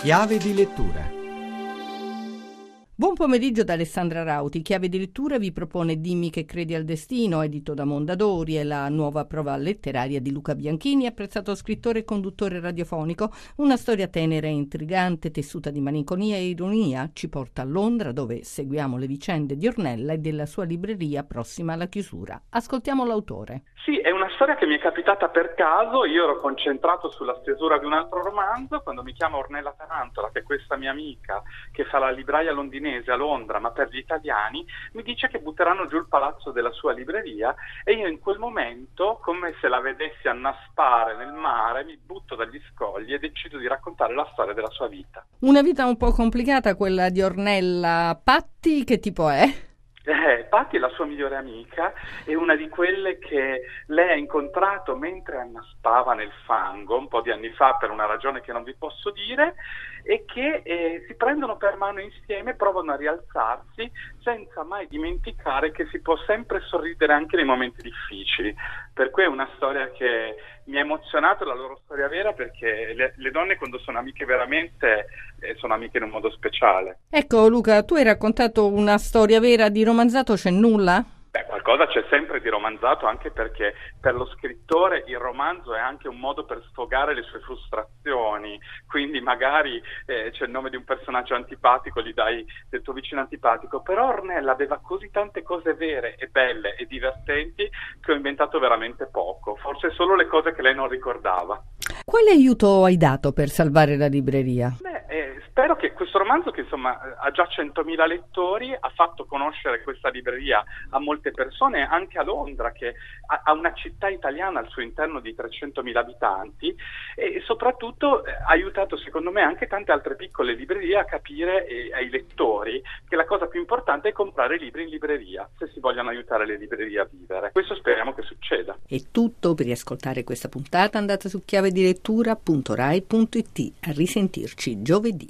Chiave di lettura Buon pomeriggio da Alessandra Rauti. Chiave di lettura vi propone Dimmi che credi al destino, edito da Mondadori, e la nuova prova letteraria di Luca Bianchini, apprezzato scrittore e conduttore radiofonico. Una storia tenera e intrigante, tessuta di malinconia e ironia, ci porta a Londra, dove seguiamo le vicende di Ornella e della sua libreria prossima alla chiusura. Ascoltiamo l'autore. Sì, è una storia che mi è capitata per caso. Io ero concentrato sulla stesura di un altro romanzo quando mi chiama Ornella Tarantola, che è questa mia amica che fa la libraia londinese a Londra, ma per gli italiani, mi dice che butteranno giù il palazzo della sua libreria e io in quel momento, come se la vedessi annaspare nel mare, mi butto dagli scogli e decido di raccontare la storia della sua vita. Una vita un po' complicata quella di Ornella Patti, che tipo è? Patti è la sua migliore amica, è una di quelle che lei ha incontrato mentre annaspava nel fango un po' di anni fa per una ragione che non vi posso dire e che eh, si prendono per mano insieme, provano a rialzarsi senza mai dimenticare che si può sempre sorridere anche nei momenti difficili. Per cui è una storia che mi ha emozionato la loro storia vera perché le, le donne quando sono amiche veramente eh, sono amiche in un modo speciale. Ecco Luca, tu hai raccontato una storia vera di romanzato, c'è nulla? Beh, qualcosa c'è sempre di romanzato anche perché per lo scrittore il romanzo è anche un modo per sfogare le sue frustrazioni, quindi magari eh, c'è il nome di un personaggio antipatico, gli dai del tuo vicino antipatico, però Ornella aveva così tante cose vere e belle e divertenti che ho inventato veramente poco, forse solo le cose che lei non ricordava. Quale aiuto hai dato per salvare la libreria? Beh, eh, spero che questo romanzo, che insomma ha già 100.000 lettori, ha fatto conoscere questa libreria a molte persone, anche a Londra, che ha una città italiana al suo interno di 300.000 abitanti, e soprattutto eh, ha aiutato, secondo me, anche tante altre piccole librerie a capire eh, ai lettori che la cosa più importante è comprare libri in libreria, se si vogliono aiutare le librerie a vivere. Questo speriamo che succeda. È tutto per riascoltare questa puntata andate su chiavedilettura.rai.it. A risentirci giovedì.